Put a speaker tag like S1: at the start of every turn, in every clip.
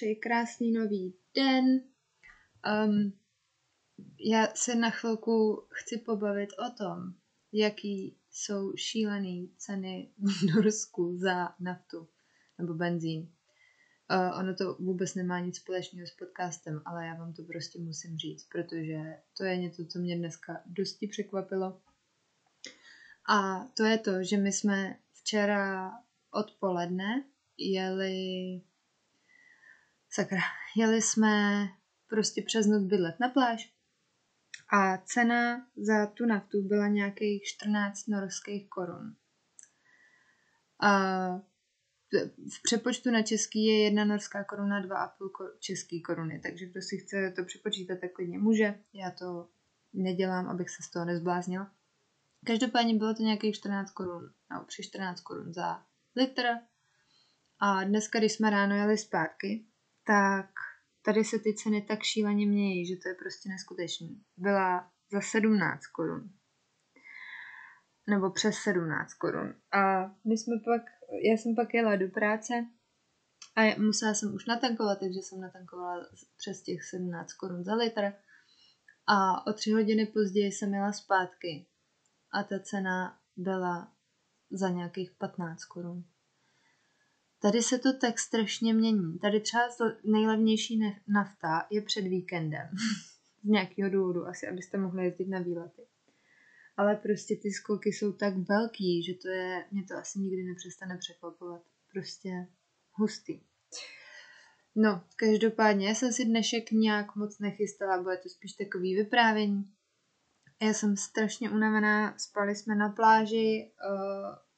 S1: Přeji krásný nový den. Um, já se na chvilku chci pobavit o tom, jaký jsou šílený ceny v Norsku za naftu nebo benzín. Uh, ono to vůbec nemá nic společného s podcastem, ale já vám to prostě musím říct, protože to je něco, co mě dneska dosti překvapilo. A to je to, že my jsme včera odpoledne jeli sakra, jeli jsme prostě přes noc bydlet na pláž a cena za tu naftu byla nějakých 14 norských korun. A v přepočtu na český je jedna norská koruna 2,5 český koruny, takže kdo si chce to přepočítat, tak klidně může. Já to nedělám, abych se z toho nezbláznila. Každopádně bylo to nějakých 14 korun, no při 14 korun za litr. A dneska, když jsme ráno jeli zpátky, tak tady se ty ceny tak šíleně mění, že to je prostě neskutečný. Byla za 17 korun. Nebo přes 17 korun. A my jsme pak, já jsem pak jela do práce a musela jsem už natankovat, takže jsem natankovala přes těch 17 korun za litr. A o tři hodiny později jsem jela zpátky a ta cena byla za nějakých 15 korun. Tady se to tak strašně mění. Tady třeba nejlevnější nafta je před víkendem. Z nějakého důvodu, asi abyste mohli jezdit na výlety. Ale prostě ty skoky jsou tak velký, že to je, mě to asi nikdy nepřestane překvapovat. Prostě hustý. No, každopádně, já jsem si dnešek nějak moc nechystala, bude to spíš takový vyprávění. Já jsem strašně unavená, spali jsme na pláži, uh,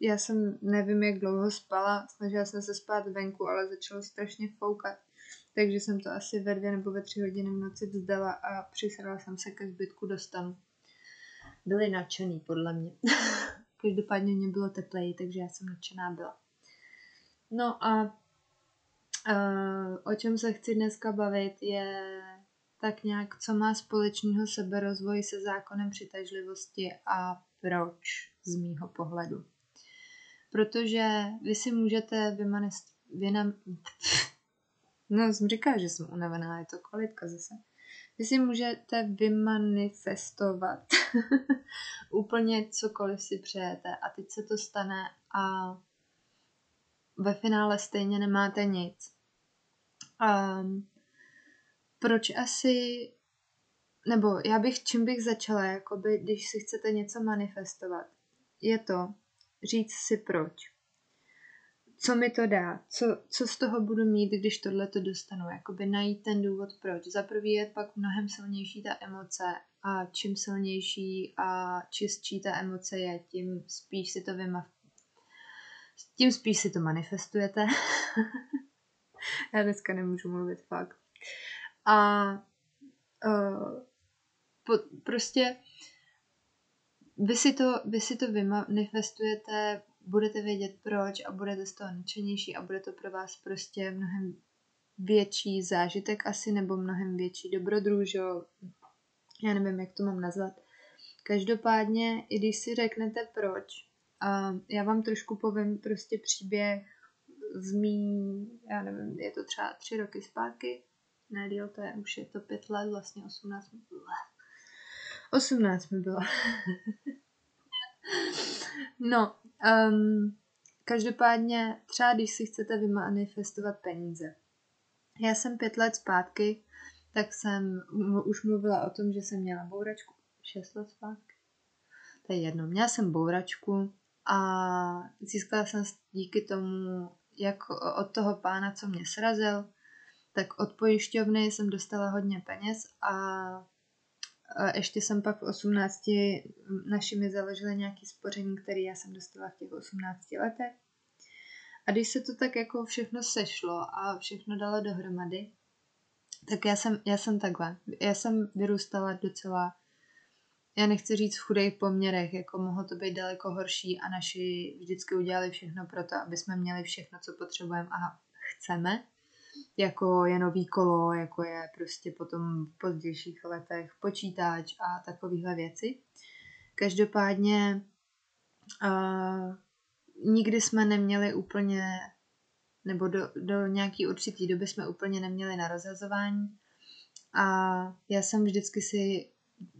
S1: já jsem nevím, jak dlouho spala, snažila jsem se spát venku, ale začalo strašně foukat. Takže jsem to asi ve dvě nebo ve tři hodiny v noci vzdala a přisrala jsem se ke zbytku do stanu. Byli nadšený, podle mě. Každopádně mě bylo tepleji, takže já jsem nadšená byla. No a uh, o čem se chci dneska bavit je tak nějak, co má společného seberozvoj se zákonem přitažlivosti a proč z mýho pohledu protože vy si můžete vymanist... Vynam... No, jsem říkala, že jsem unavená, je to kvalitka zase. Vy si můžete vymanifestovat úplně cokoliv si přejete a teď se to stane a ve finále stejně nemáte nic. Um, proč asi, nebo já bych, čím bych začala, jakoby, když si chcete něco manifestovat, je to, říct si proč. Co mi to dá? Co, co z toho budu mít, když tohle to dostanu? Jakoby najít ten důvod proč. Za prvý je pak mnohem silnější ta emoce a čím silnější a čistší ta emoce je, tím spíš si to vyma... tím spíš si to manifestujete. Já dneska nemůžu mluvit fakt. A uh, po, prostě vy si to, vy si to vymanifestujete, budete vědět proč a budete z toho nadšenější a bude to pro vás prostě mnohem větší zážitek asi, nebo mnohem větší dobrodružo, já nevím, jak to mám nazvat. Každopádně, i když si řeknete proč, a já vám trošku povím prostě příběh z mý, já nevím, je to třeba tři roky zpátky, ne díl, to je, už je to pět let, vlastně 18 let 18 mi bylo. no, um, každopádně třeba když si chcete vymanifestovat peníze. Já jsem pět let zpátky, tak jsem už mluvila o tom, že jsem měla bouračku. Šest let zpátky. To je jedno. Měla jsem bouračku a získala jsem díky tomu, jak od toho pána, co mě srazil, tak od pojišťovny jsem dostala hodně peněz a a ještě jsem pak v 18 našimi založili nějaký spoření, který já jsem dostala v těch 18 letech. A když se to tak jako všechno sešlo a všechno dalo dohromady, tak já jsem, já jsem takhle. Já jsem vyrůstala docela, já nechci říct v chudých poměrech, jako mohlo to být daleko horší a naši vždycky udělali všechno pro to, aby jsme měli všechno, co potřebujeme a chceme. Jako je nový kolo, jako je prostě potom v pozdějších letech počítač a takovéhle věci. Každopádně uh, nikdy jsme neměli úplně nebo do, do nějaký určitý doby jsme úplně neměli na rozhazování a já jsem vždycky si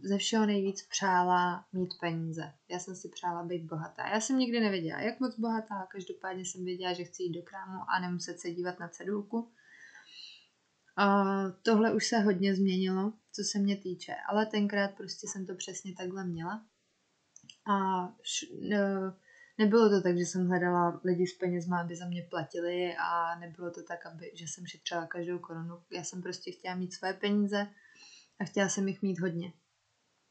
S1: ze všeho nejvíc přála mít peníze. Já jsem si přála být bohatá. Já jsem nikdy nevěděla, jak moc bohatá, každopádně jsem věděla, že chci jít do krámu a nemuset se dívat na cedulku. A tohle už se hodně změnilo, co se mě týče, ale tenkrát prostě jsem to přesně takhle měla. A nebylo to tak, že jsem hledala lidi s penězma, aby za mě platili a nebylo to tak, aby, že jsem šetřila každou korunu. Já jsem prostě chtěla mít své peníze a chtěla jsem jich mít hodně.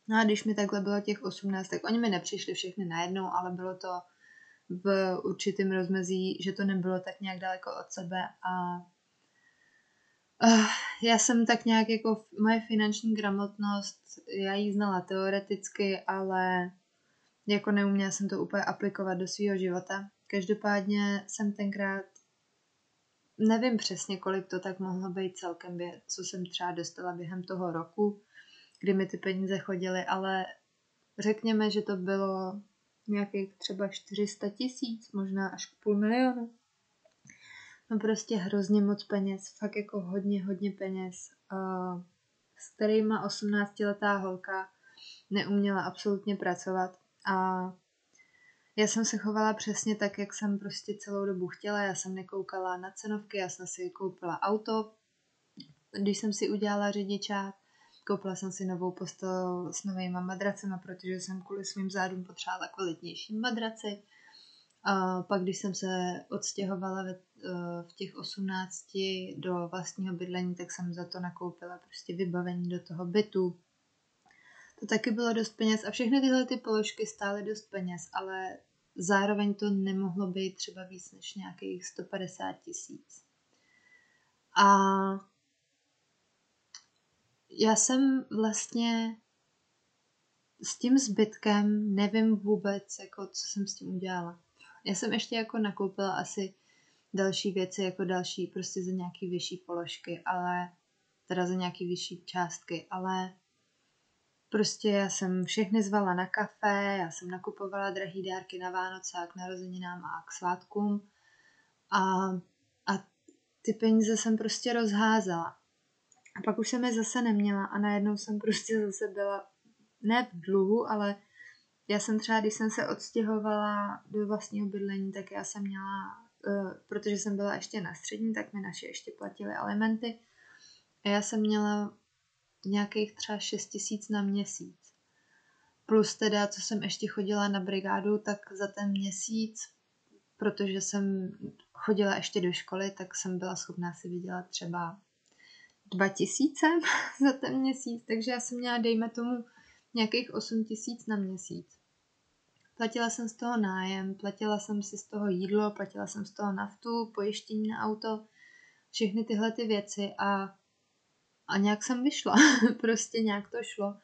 S1: No a když mi takhle bylo těch 18, tak oni mi nepřišli všechny najednou, ale bylo to v určitém rozmezí, že to nebylo tak nějak daleko od sebe a uh, já jsem tak nějak jako moje finanční gramotnost, já ji znala teoreticky, ale jako neuměla jsem to úplně aplikovat do svého života. Každopádně jsem tenkrát, nevím přesně, kolik to tak mohlo být celkem, co jsem třeba dostala během toho roku, kdy mi ty peníze chodily, ale řekněme, že to bylo nějakých třeba 400 tisíc, možná až půl milionu. No prostě hrozně moc peněz, fakt jako hodně, hodně peněz, uh, s kterýma 18-letá holka neuměla absolutně pracovat. A já jsem se chovala přesně tak, jak jsem prostě celou dobu chtěla. Já jsem nekoukala na cenovky, já jsem si koupila auto, když jsem si udělala řidičák. Koupila jsem si novou postel s novými madracemi, protože jsem kvůli svým zádům potřebovala kvalitnější madraci. A pak, když jsem se odstěhovala ve, v těch 18 do vlastního bydlení, tak jsem za to nakoupila prostě vybavení do toho bytu, to taky bylo dost peněz a všechny tyhle ty položky stály dost peněz, ale zároveň to nemohlo být třeba víc než nějakých 150 tisíc. A já jsem vlastně s tím zbytkem nevím vůbec, jako, co jsem s tím udělala. Já jsem ještě jako nakoupila asi další věci, jako další prostě za nějaký vyšší položky, ale teda za nějaký vyšší částky, ale Prostě já jsem všechny zvala na kafe, já jsem nakupovala drahý dárky na Vánoce a k narozeninám a k svátkům. A, a ty peníze jsem prostě rozházela. A pak už jsem je zase neměla a najednou jsem prostě zase byla ne v dluhu, ale já jsem třeba, když jsem se odstěhovala do vlastního bydlení, tak já jsem měla, protože jsem byla ještě na střední, tak mi naši ještě platili alimenty. A já jsem měla nějakých třeba 6 tisíc na měsíc. Plus teda, co jsem ještě chodila na brigádu, tak za ten měsíc, protože jsem chodila ještě do školy, tak jsem byla schopná si vydělat třeba 2 tisíce za ten měsíc, takže já jsem měla, dejme tomu, nějakých 8 tisíc na měsíc. Platila jsem z toho nájem, platila jsem si z toho jídlo, platila jsem z toho naftu, pojištění na auto, všechny tyhle ty věci a a nějak jsem vyšla, prostě nějak to šlo.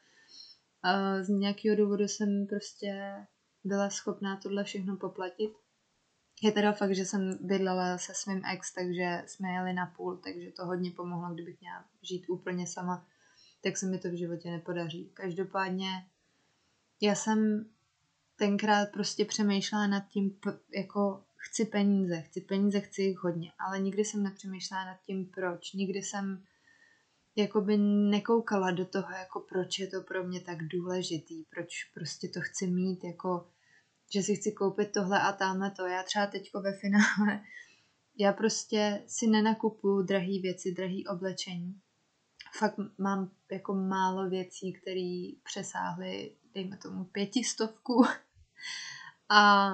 S1: Z nějakého důvodu jsem prostě byla schopná tohle všechno poplatit. Je teda fakt, že jsem bydlela se svým ex, takže jsme jeli na půl, takže to hodně pomohlo, kdybych měla žít úplně sama, tak se mi to v životě nepodaří. Každopádně já jsem tenkrát prostě přemýšlela nad tím, jako chci peníze, chci peníze, chci jich hodně, ale nikdy jsem nepřemýšlela nad tím, proč. Nikdy jsem jakoby nekoukala do toho, jako proč je to pro mě tak důležitý, proč prostě to chci mít, jako že si chci koupit tohle a tamhle to. Já třeba teďko ve finále, já prostě si nenakupuju drahé věci, drahé oblečení. Fakt mám jako málo věcí, které přesáhly, dejme tomu, pětistovku. A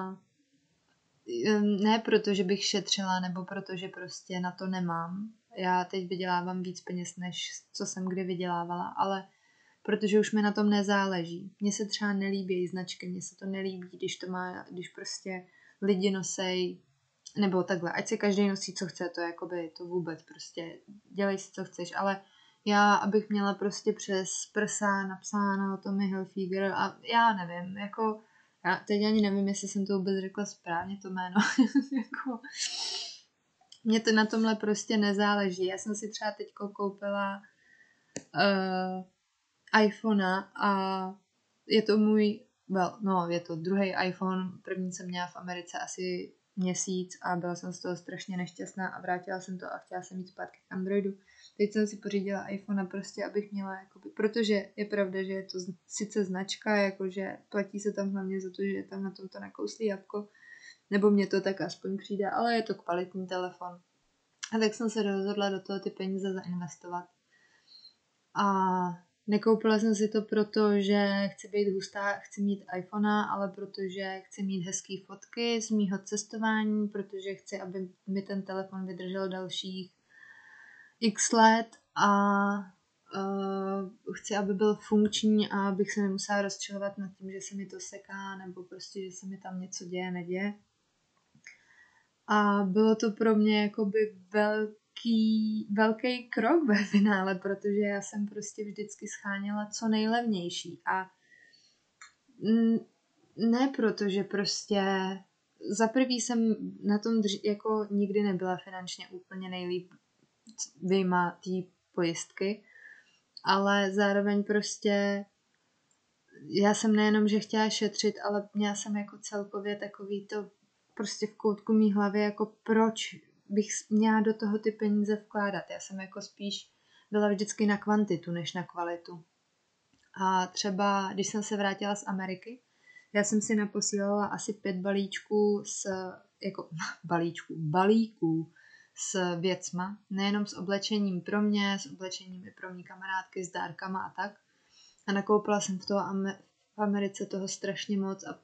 S1: ne proto, že bych šetřila, nebo proto, že prostě na to nemám, já teď vydělávám víc peněz, než co jsem kdy vydělávala, ale protože už mi na tom nezáleží. Mně se třeba nelíbí značky, mně se to nelíbí, když to má, když prostě lidi nosej, nebo takhle, ať se každý nosí, co chce, to jakoby to vůbec prostě, dělej si, co chceš, ale já, abych měla prostě přes prsa napsáno Tommy Hilfiger a já nevím, jako já teď ani nevím, jestli jsem to vůbec řekla správně, to jméno. jako, mě to na tomhle prostě nezáleží. Já jsem si třeba teď koupila uh, iPhonea a je to můj, well, no, je to druhý iPhone, první jsem měla v Americe asi měsíc a byla jsem z toho strašně nešťastná a vrátila jsem to a chtěla jsem jít zpátky k Androidu. Teď jsem si pořídila iPhone prostě, abych měla, jakoby, protože je pravda, že je to sice značka, jakože platí se tam hlavně za to, že je tam na tomto nakouslý jabko, nebo mě to tak aspoň přijde, ale je to kvalitní telefon. A tak jsem se rozhodla do toho ty peníze zainvestovat. A nekoupila jsem si to proto, že chci být hustá, chci mít iPhonea, ale protože chci mít hezké fotky z mýho cestování, protože chci, aby mi ten telefon vydržel dalších x let a uh, chci, aby byl funkční a abych se nemusela rozčilovat nad tím, že se mi to seká nebo prostě, že se mi tam něco děje, neděje. A bylo to pro mě jakoby velký, velký krok ve finále, protože já jsem prostě vždycky scháněla co nejlevnější. A ne proto, že prostě za prvý jsem na tom drž- jako nikdy nebyla finančně úplně nejlíp vyjma té pojistky, ale zároveň prostě já jsem nejenom, že chtěla šetřit, ale měla jsem jako celkově takový to prostě v koutku mý hlavy, jako proč bych měla do toho ty peníze vkládat. Já jsem jako spíš byla vždycky na kvantitu, než na kvalitu. A třeba, když jsem se vrátila z Ameriky, já jsem si naposílala asi pět balíčků s, jako balíčků, balíků s věcma, nejenom s oblečením pro mě, s oblečením i pro mý kamarádky, s dárkama a tak. A nakoupila jsem v, toho v Americe toho strašně moc a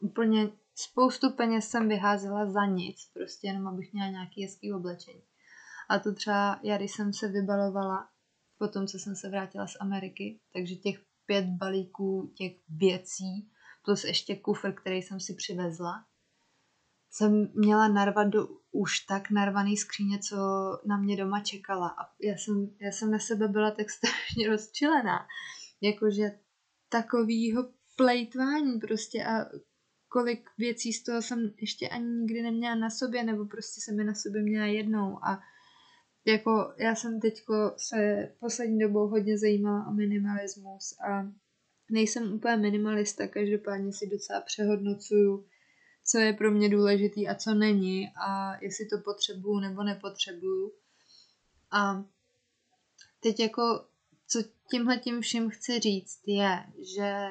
S1: úplně spoustu peněz jsem vyházela za nic, prostě jenom abych měla nějaký hezký oblečení. A to třeba já, když jsem se vybalovala po tom, co jsem se vrátila z Ameriky, takže těch pět balíků těch věcí, plus ještě kufr, který jsem si přivezla, jsem měla narvat do už tak narvaný skříně, co na mě doma čekala. A já jsem, já jsem na sebe byla tak strašně rozčilená. Jakože takovýho plejtvání prostě a kolik věcí z toho jsem ještě ani nikdy neměla na sobě, nebo prostě jsem je na sobě měla jednou a jako já jsem teďko se poslední dobou hodně zajímala o minimalismus a nejsem úplně minimalista, každopádně si docela přehodnocuju co je pro mě důležitý a co není a jestli to potřebuju nebo nepotřebuju. A teď jako, co tímhle tím vším chci říct, je, že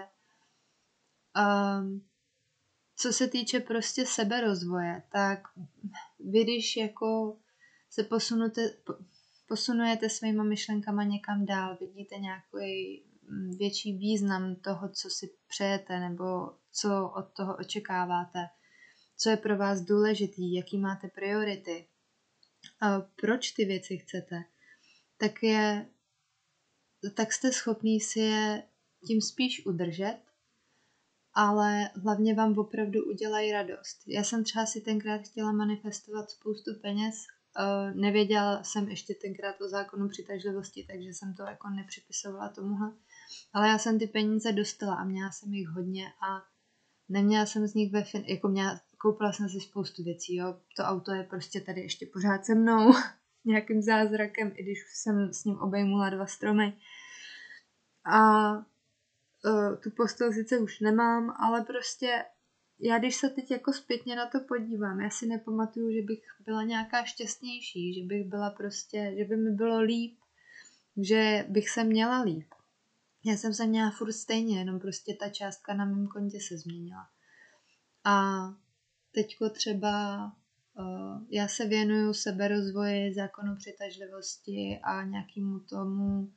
S1: um, co se týče prostě seberozvoje, tak vy když jako se posunete, posunujete svýma myšlenkama někam dál, vidíte nějaký větší význam toho, co si přejete nebo co od toho očekáváte, co je pro vás důležitý, jaký máte priority, a proč ty věci chcete, tak je, tak jste schopný si je tím spíš udržet, ale hlavně vám opravdu udělají radost. Já jsem třeba si tenkrát chtěla manifestovat spoustu peněz, nevěděla jsem ještě tenkrát o zákonu přitažlivosti, takže jsem to jako nepřipisovala tomuhle. Ale já jsem ty peníze dostala a měla jsem jich hodně a neměla jsem z nich ve fin- jako měla, koupila jsem si spoustu věcí, jo. To auto je prostě tady ještě pořád se mnou, nějakým zázrakem, i když jsem s ním obejmula dva stromy. A uh, tu postel sice už nemám, ale prostě já když se teď jako zpětně na to podívám, já si nepamatuju, že bych byla nějaká šťastnější, že bych byla prostě, že by mi bylo líp, že bych se měla líp. Já jsem se měla furt stejně, jenom prostě ta částka na mém kontě se změnila. A teďko třeba uh, já se věnuju seberozvoji, zákonu přitažlivosti a nějakému tomu,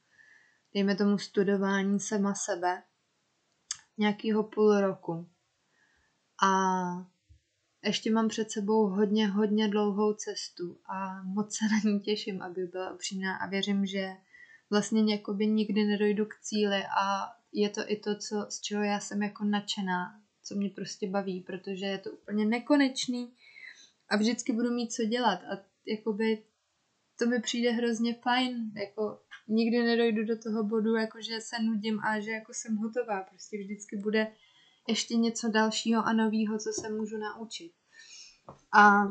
S1: dejme tomu studování sama sebe, nějakého půl roku. A ještě mám před sebou hodně, hodně dlouhou cestu a moc se na ní těším, aby byla upřímná a věřím, že vlastně jakoby nikdy nedojdu k cíli a je to i to, co, z čeho já jsem jako nadšená, co mě prostě baví, protože je to úplně nekonečný a vždycky budu mít co dělat a jakoby to mi přijde hrozně fajn, jako nikdy nedojdu do toho bodu, jako že se nudím a že jako jsem hotová. Prostě vždycky bude ještě něco dalšího a nového, co se můžu naučit. A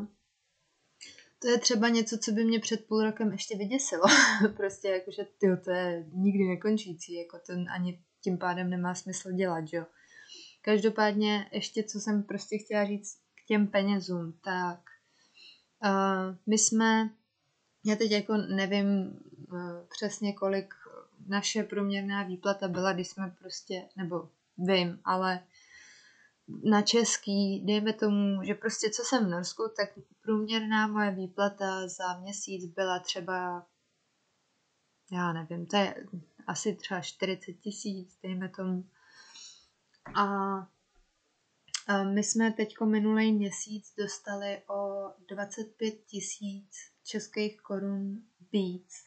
S1: to je třeba něco, co by mě před půl rokem ještě vyděsilo. prostě jakože, tyjo, to je nikdy nekončící, jako to ani tím pádem nemá smysl dělat, jo. Každopádně ještě, co jsem prostě chtěla říct k těm penězům, tak uh, my jsme, já teď jako nevím přesně, kolik naše průměrná výplata byla, když jsme prostě, nebo vím, ale na český, dejme tomu, že prostě co jsem v Norsku, tak průměrná moje výplata za měsíc byla třeba, já nevím, to je asi třeba 40 tisíc, dejme tomu. A, a my jsme teď minulý měsíc dostali o 25 tisíc českých korun víc,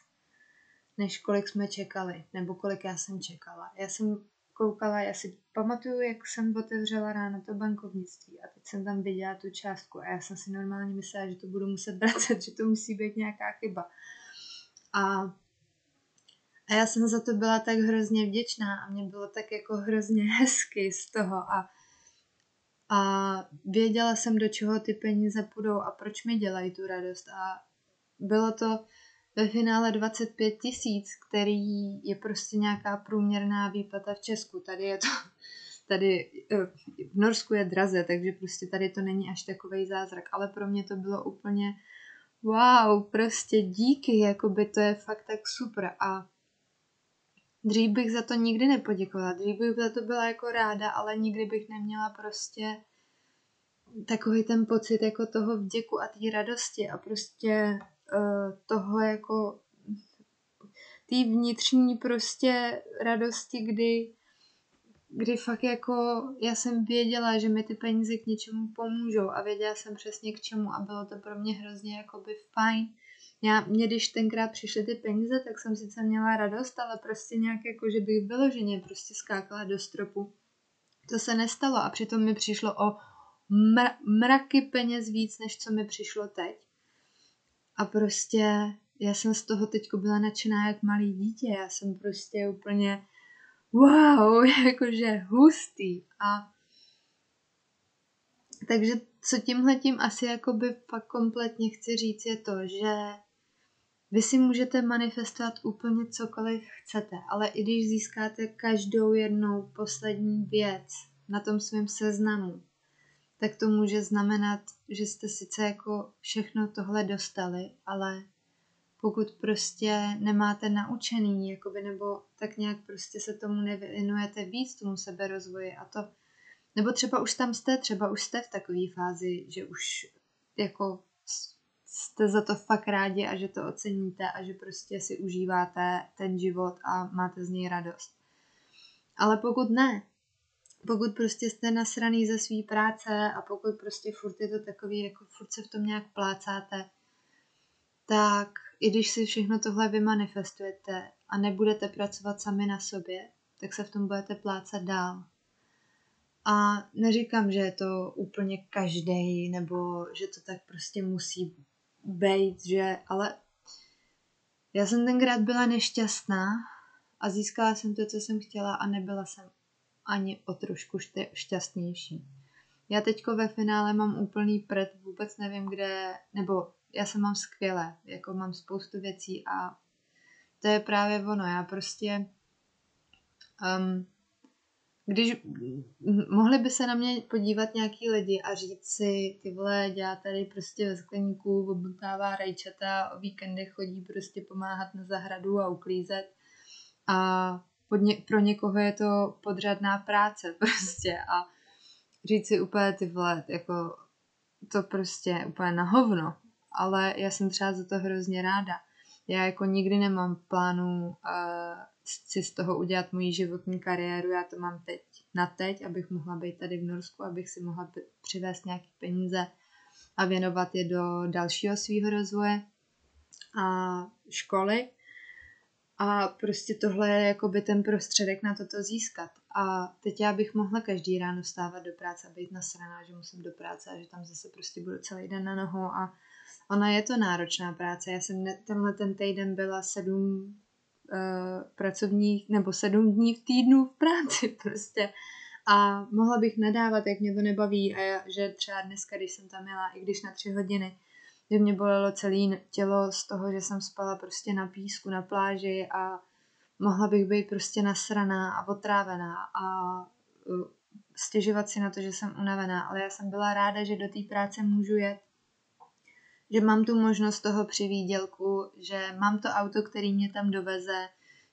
S1: než kolik jsme čekali, nebo kolik já jsem čekala. Já jsem koukala, já si pamatuju, jak jsem otevřela ráno to bankovnictví a teď jsem tam viděla tu částku a já jsem si normálně myslela, že to budu muset vracet, že to musí být nějaká chyba. A, a já jsem za to byla tak hrozně vděčná a mě bylo tak jako hrozně hezky z toho a, a věděla jsem, do čeho ty peníze půjdou a proč mi dělají tu radost a bylo to, ve finále 25 tisíc, který je prostě nějaká průměrná výplata v Česku. Tady je to, tady eh, v Norsku je draze, takže prostě tady to není až takový zázrak, ale pro mě to bylo úplně wow, prostě díky, jakoby to je fakt tak super. A dřív bych za to nikdy nepoděkovala, dřív bych za to byla jako ráda, ale nikdy bych neměla prostě takový ten pocit jako toho vděku a té radosti. A prostě toho jako té vnitřní prostě radosti, kdy, kdy fakt jako já jsem věděla, že mi ty peníze k něčemu pomůžou a věděla jsem přesně k čemu a bylo to pro mě hrozně jakoby fajn. Já, mě když tenkrát přišly ty peníze, tak jsem sice měla radost, ale prostě nějak jako, že bych vyloženě prostě skákala do stropu. To se nestalo a přitom mi přišlo o mraky peněz víc, než co mi přišlo teď. A prostě já jsem z toho teď byla nadšená jak malý dítě. Já jsem prostě úplně wow, jakože hustý. A takže co tímhle tím asi jakoby fakt kompletně chci říct je to, že vy si můžete manifestovat úplně cokoliv chcete, ale i když získáte každou jednou poslední věc na tom svém seznamu, tak to může znamenat, že jste sice jako všechno tohle dostali, ale pokud prostě nemáte naučený, jakoby, nebo tak nějak prostě se tomu nevěnujete víc, tomu seberozvoji a to, nebo třeba už tam jste, třeba už jste v takové fázi, že už jako jste za to fakt rádi a že to oceníte a že prostě si užíváte ten život a máte z něj radost. Ale pokud ne, pokud prostě jste nasraný ze své práce a pokud prostě furt je to takový, jako furt se v tom nějak plácáte, tak i když si všechno tohle vymanifestujete a nebudete pracovat sami na sobě, tak se v tom budete plácat dál. A neříkám, že je to úplně každý, nebo že to tak prostě musí být, že, ale já jsem tenkrát byla nešťastná a získala jsem to, co jsem chtěla a nebyla jsem ani o trošku šťastnější. Já teďko ve finále mám úplný prd, vůbec nevím kde, nebo já se mám skvěle, jako mám spoustu věcí a to je právě ono, já prostě um, když mohli by se na mě podívat nějaký lidi a říct si, ty vole, dělá tady prostě ve skleníku, obutává rajčata, o víkendech chodí prostě pomáhat na zahradu a uklízet a ně, pro někoho je to podřadná práce prostě a říct si úplně ty vole, jako to prostě úplně na hovno, ale já jsem třeba za to hrozně ráda. Já jako nikdy nemám plánu uh, si z toho udělat moji životní kariéru, já to mám teď na teď, abych mohla být tady v Norsku, abych si mohla přivést nějaké peníze a věnovat je do dalšího svého rozvoje a školy. A prostě tohle je jakoby ten prostředek na toto získat. A teď já bych mohla každý ráno vstávat do práce a být nasraná, že musím do práce a že tam zase prostě budu celý den na nohou a ona je to náročná práce. Já jsem tenhle ten týden byla sedm pracovních nebo sedm dní v týdnu v práci prostě. A mohla bych nadávat, jak mě to nebaví a já, že třeba dneska, když jsem tam měla, i když na tři hodiny, že mě bolelo celé tělo z toho, že jsem spala prostě na písku, na pláži a mohla bych být prostě nasraná a otrávená a uh, stěžovat si na to, že jsem unavená, ale já jsem byla ráda, že do té práce můžu jet, že mám tu možnost toho přivídělku, že mám to auto, který mě tam doveze,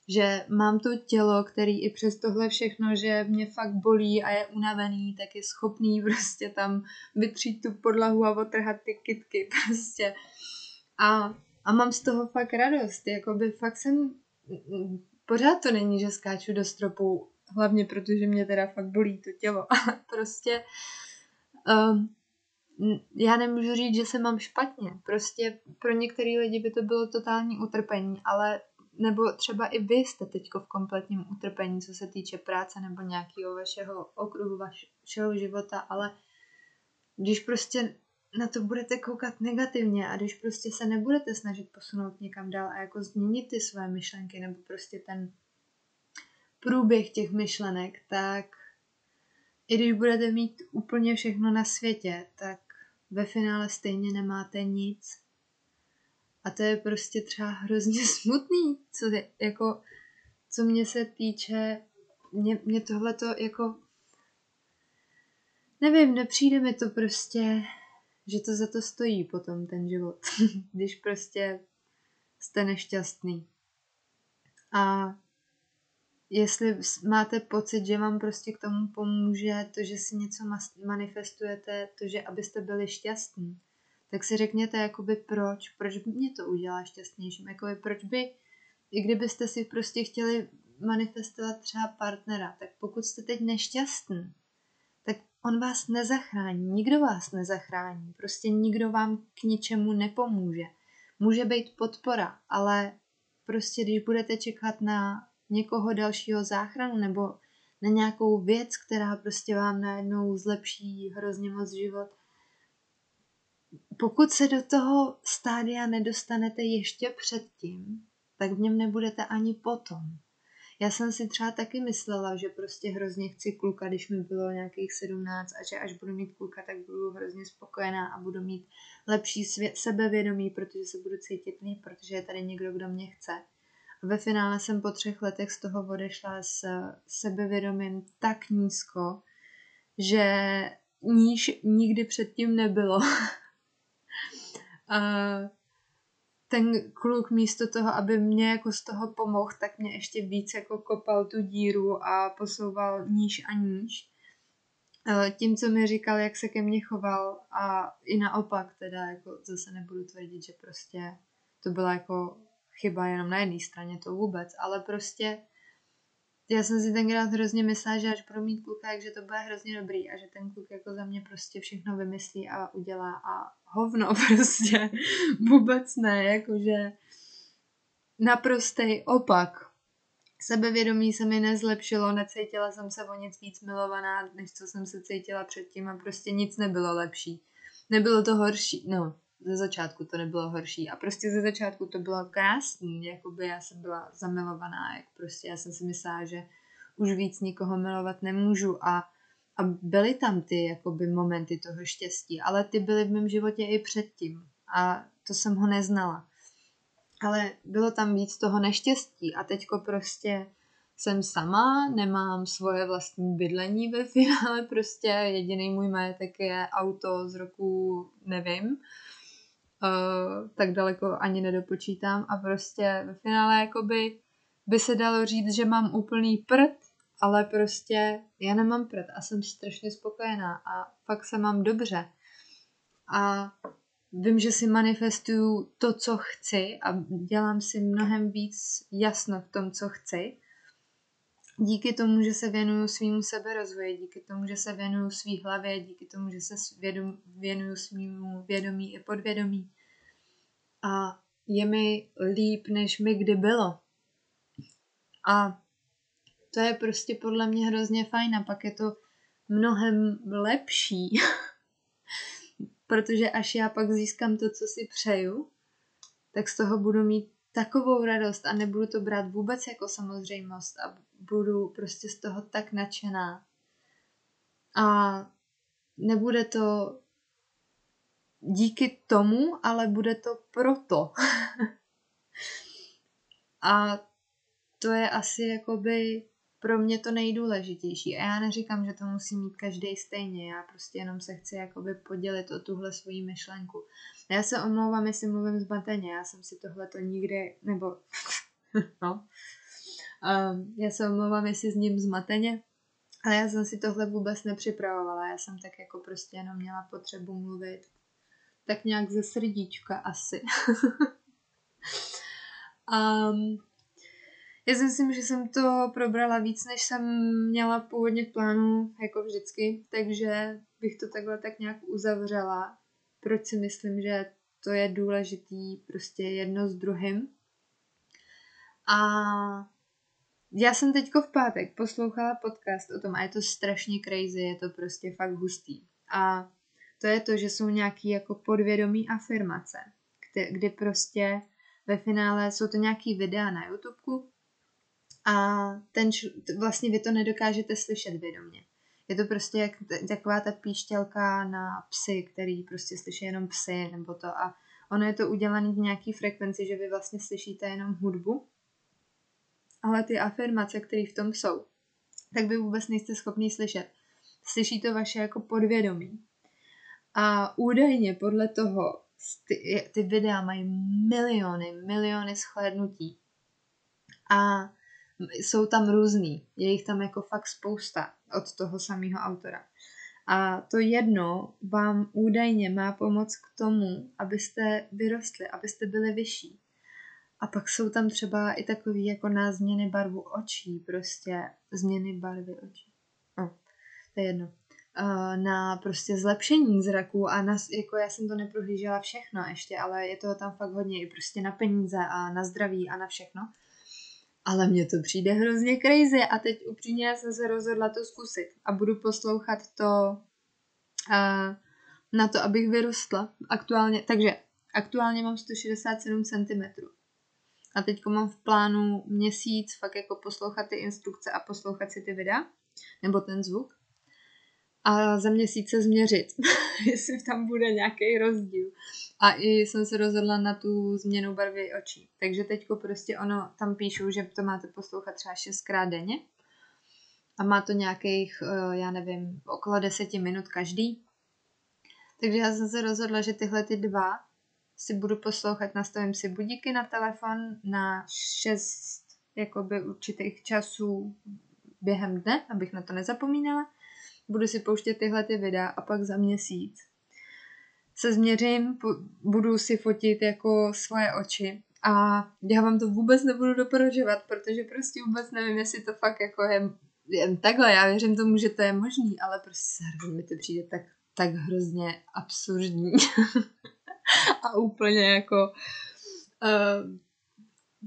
S1: že mám to tělo, který i přes tohle všechno, že mě fakt bolí a je unavený, tak je schopný prostě tam vytřít tu podlahu a otrhat ty kitky prostě. A, a mám z toho fakt radost, jakoby fakt jsem, pořád to není, že skáču do stropu, hlavně protože mě teda fakt bolí to tělo, ale prostě um, já nemůžu říct, že se mám špatně. Prostě pro některé lidi by to bylo totální utrpení, ale nebo třeba i vy jste teď v kompletním utrpení, co se týče práce nebo nějakého vašeho okruhu, vašeho života, ale když prostě na to budete koukat negativně a když prostě se nebudete snažit posunout někam dál a jako změnit ty své myšlenky nebo prostě ten průběh těch myšlenek, tak i když budete mít úplně všechno na světě, tak ve finále stejně nemáte nic. A to je prostě třeba hrozně smutný, co je, jako, co mě se týče, mě, mě tohle to jako, nevím, nepřijde mi to prostě, že to za to stojí potom ten život, když prostě jste nešťastný. A jestli máte pocit, že vám prostě k tomu pomůže to, že si něco manifestujete, to, že abyste byli šťastní, tak si řekněte jakoby proč, proč by mě to udělá šťastnějším, jakoby proč by, i kdybyste si prostě chtěli manifestovat třeba partnera, tak pokud jste teď nešťastný, tak on vás nezachrání, nikdo vás nezachrání, prostě nikdo vám k ničemu nepomůže. Může být podpora, ale prostě když budete čekat na někoho dalšího záchranu nebo na nějakou věc, která prostě vám najednou zlepší hrozně moc život, pokud se do toho stádia nedostanete ještě předtím, tak v něm nebudete ani potom. Já jsem si třeba taky myslela, že prostě hrozně chci kluka, když mi bylo nějakých 17 a že až budu mít kluka, tak budu hrozně spokojená a budu mít lepší svět, sebevědomí, protože se budu cítit líp, protože je tady někdo, kdo mě chce. A ve finále jsem po třech letech z toho odešla s sebevědomím tak nízko, že níž nikdy předtím nebylo. A ten kluk místo toho, aby mě jako z toho pomohl, tak mě ještě víc jako kopal tu díru a posouval níž a níž. Tím, co mi říkal, jak se ke mně choval a i naopak teda, jako zase nebudu tvrdit, že prostě to byla jako chyba jenom na jedné straně, to vůbec, ale prostě já jsem si tenkrát hrozně myslela, že až budu mít kluka, takže to bude hrozně dobrý a že ten kluk jako za mě prostě všechno vymyslí a udělá a hovno prostě vůbec ne, jakože naprostej opak. Sebevědomí se mi nezlepšilo, necítila jsem se o nic víc milovaná, než co jsem se cítila předtím a prostě nic nebylo lepší. Nebylo to horší, no, ze začátku to nebylo horší. A prostě ze začátku to bylo krásný, jakoby já jsem byla zamilovaná, jak prostě já jsem si myslela, že už víc nikoho milovat nemůžu. A, a byly tam ty jakoby momenty toho štěstí, ale ty byly v mém životě i předtím. A to jsem ho neznala. Ale bylo tam víc toho neštěstí. A teďko prostě jsem sama, nemám svoje vlastní bydlení ve finále, prostě jediný můj majetek je auto z roku, nevím, uh, tak daleko ani nedopočítám a prostě ve finále jakoby by se dalo říct, že mám úplný prd, ale prostě já nemám prd a jsem strašně spokojená a fakt se mám dobře. A vím, že si manifestuju to, co chci a dělám si mnohem víc jasno v tom, co chci. Díky tomu, že se věnuju svýmu seberozvoji, díky tomu, že se věnuju svý hlavě, díky tomu, že se vědom, věnuju svýmu vědomí i podvědomí. A je mi líp, než mi kdy bylo. A to je prostě podle mě hrozně fajn a pak je to mnohem lepší, protože až já pak získám to, co si přeju, tak z toho budu mít takovou radost a nebudu to brát vůbec jako samozřejmost a budu prostě z toho tak nadšená. A nebude to díky tomu, ale bude to proto. a to je asi jakoby pro mě to nejdůležitější. A já neříkám, že to musí mít každý stejně, já prostě jenom se chci jakoby podělit o tuhle svoji myšlenku. Já se omlouvám, jestli mluvím zmateně, já jsem si tohle to nikdy, nebo no, um, já se omlouvám, jestli s ním zmateně, ale já jsem si tohle vůbec nepřipravovala, já jsem tak jako prostě jenom měla potřebu mluvit tak nějak ze srdíčka asi. um, já si myslím, že jsem to probrala víc, než jsem měla původně v plánu, jako vždycky, takže bych to takhle tak nějak uzavřela. Proč si myslím, že to je důležitý prostě jedno s druhým. A já jsem teďko v pátek poslouchala podcast o tom a je to strašně crazy, je to prostě fakt hustý. A to je to, že jsou nějaký jako podvědomí afirmace, kdy, kdy prostě ve finále jsou to nějaký videa na YouTube a ten, vlastně vy to nedokážete slyšet vědomě. Je to prostě jak taková ta píšťalka na psy, který prostě slyší jenom psy nebo to a ono je to udělané v nějaký frekvenci, že vy vlastně slyšíte jenom hudbu, ale ty afirmace, které v tom jsou, tak vy vůbec nejste schopni slyšet. Slyší to vaše jako podvědomí. A údajně podle toho ty, ty videa mají miliony, miliony shlédnutí. A jsou tam různý. Je jich tam jako fakt spousta od toho samého autora. A to jedno vám údajně má pomoct k tomu, abyste vyrostli, abyste byli vyšší. A pak jsou tam třeba i takový jako na změny barvu očí, prostě změny barvy očí. No, to je jedno. Na prostě zlepšení zraku a na, jako já jsem to neprohlížela všechno ještě, ale je toho tam fakt hodně i prostě na peníze a na zdraví a na všechno. Ale mně to přijde hrozně crazy a teď upřímně jsem se rozhodla to zkusit a budu poslouchat to uh, na to, abych vyrostla aktuálně. Takže aktuálně mám 167 cm. A teď mám v plánu měsíc fakt jako poslouchat ty instrukce a poslouchat si ty videa, nebo ten zvuk. A za měsíc se změřit, jestli tam bude nějaký rozdíl. A i jsem se rozhodla na tu změnu barvy očí. Takže teďko prostě ono, tam píšou, že to máte poslouchat třeba šestkrát denně. A má to nějakých, eh, já nevím, okolo deseti minut každý. Takže já jsem se rozhodla, že tyhle ty dva si budu poslouchat, nastavím si budíky na telefon na šest jakoby určitých časů během dne, abych na to nezapomínala. Budu si pouštět tyhle ty videa a pak za měsíc se změřím, budu si fotit jako svoje oči a já vám to vůbec nebudu doporučovat, protože prostě vůbec nevím, jestli to fakt jako je jen takhle, já věřím tomu, že to je možný, ale prostě zároveň mi to přijde tak, tak hrozně absurdní a úplně jako uh,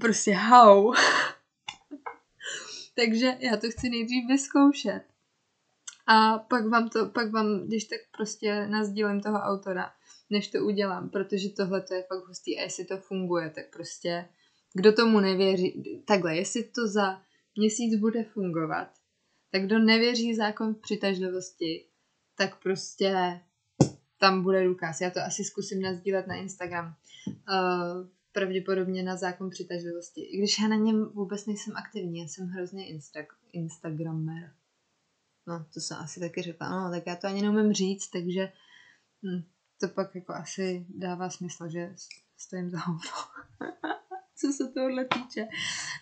S1: prostě how. Takže já to chci nejdřív vyzkoušet. A pak vám to, pak vám, když tak prostě nazdílím toho autora, než to udělám, protože tohle to je fakt hustý a jestli to funguje, tak prostě kdo tomu nevěří, takhle, jestli to za měsíc bude fungovat, tak kdo nevěří zákon přitažlivosti, tak prostě tam bude důkaz. Já to asi zkusím nazdílet na Instagram. Uh, pravděpodobně na zákon přitažlivosti. I když já na něm vůbec nejsem aktivní, já jsem hrozně insta- Instagramer. No, to jsem asi taky řekla. No, tak já to ani neumím říct, takže hm, to pak jako asi dává smysl, že stojím za hovno. Co se tohle týče.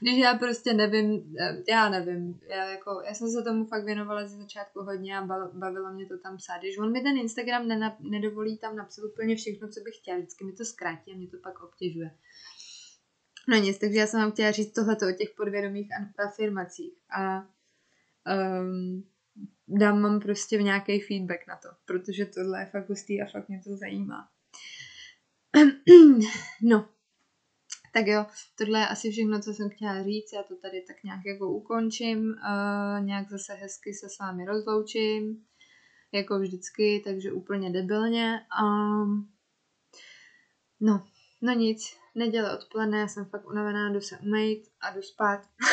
S1: Když já prostě nevím, eh, já nevím, já, jako, já jsem se tomu fakt věnovala ze začátku hodně a bavilo mě to tam psát. Když on mi ten Instagram nenap, nedovolí tam napsat úplně všechno, co bych chtěla, vždycky mi to zkrátí a mě to pak obtěžuje. No nic, takže já jsem vám chtěla říct tohleto o těch podvědomých afirmacích. A um, dám vám prostě v nějaký feedback na to, protože tohle je fakt hustý a fakt mě to zajímá. no, tak jo, tohle je asi všechno, co jsem chtěla říct. Já to tady tak nějak jako ukončím, uh, nějak zase hezky se s vámi rozloučím, jako vždycky, takže úplně debilně. Um, no, no nic, neděle odpoledne, já jsem fakt unavená, jdu se umýt a jdu spát.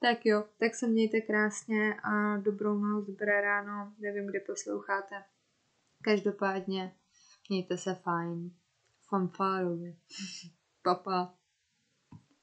S1: tak jo, tak se mějte krásně a dobrou noc, dobré ráno, nevím, kde posloucháte. Každopádně mějte se fajn. Fanfárově. Papa.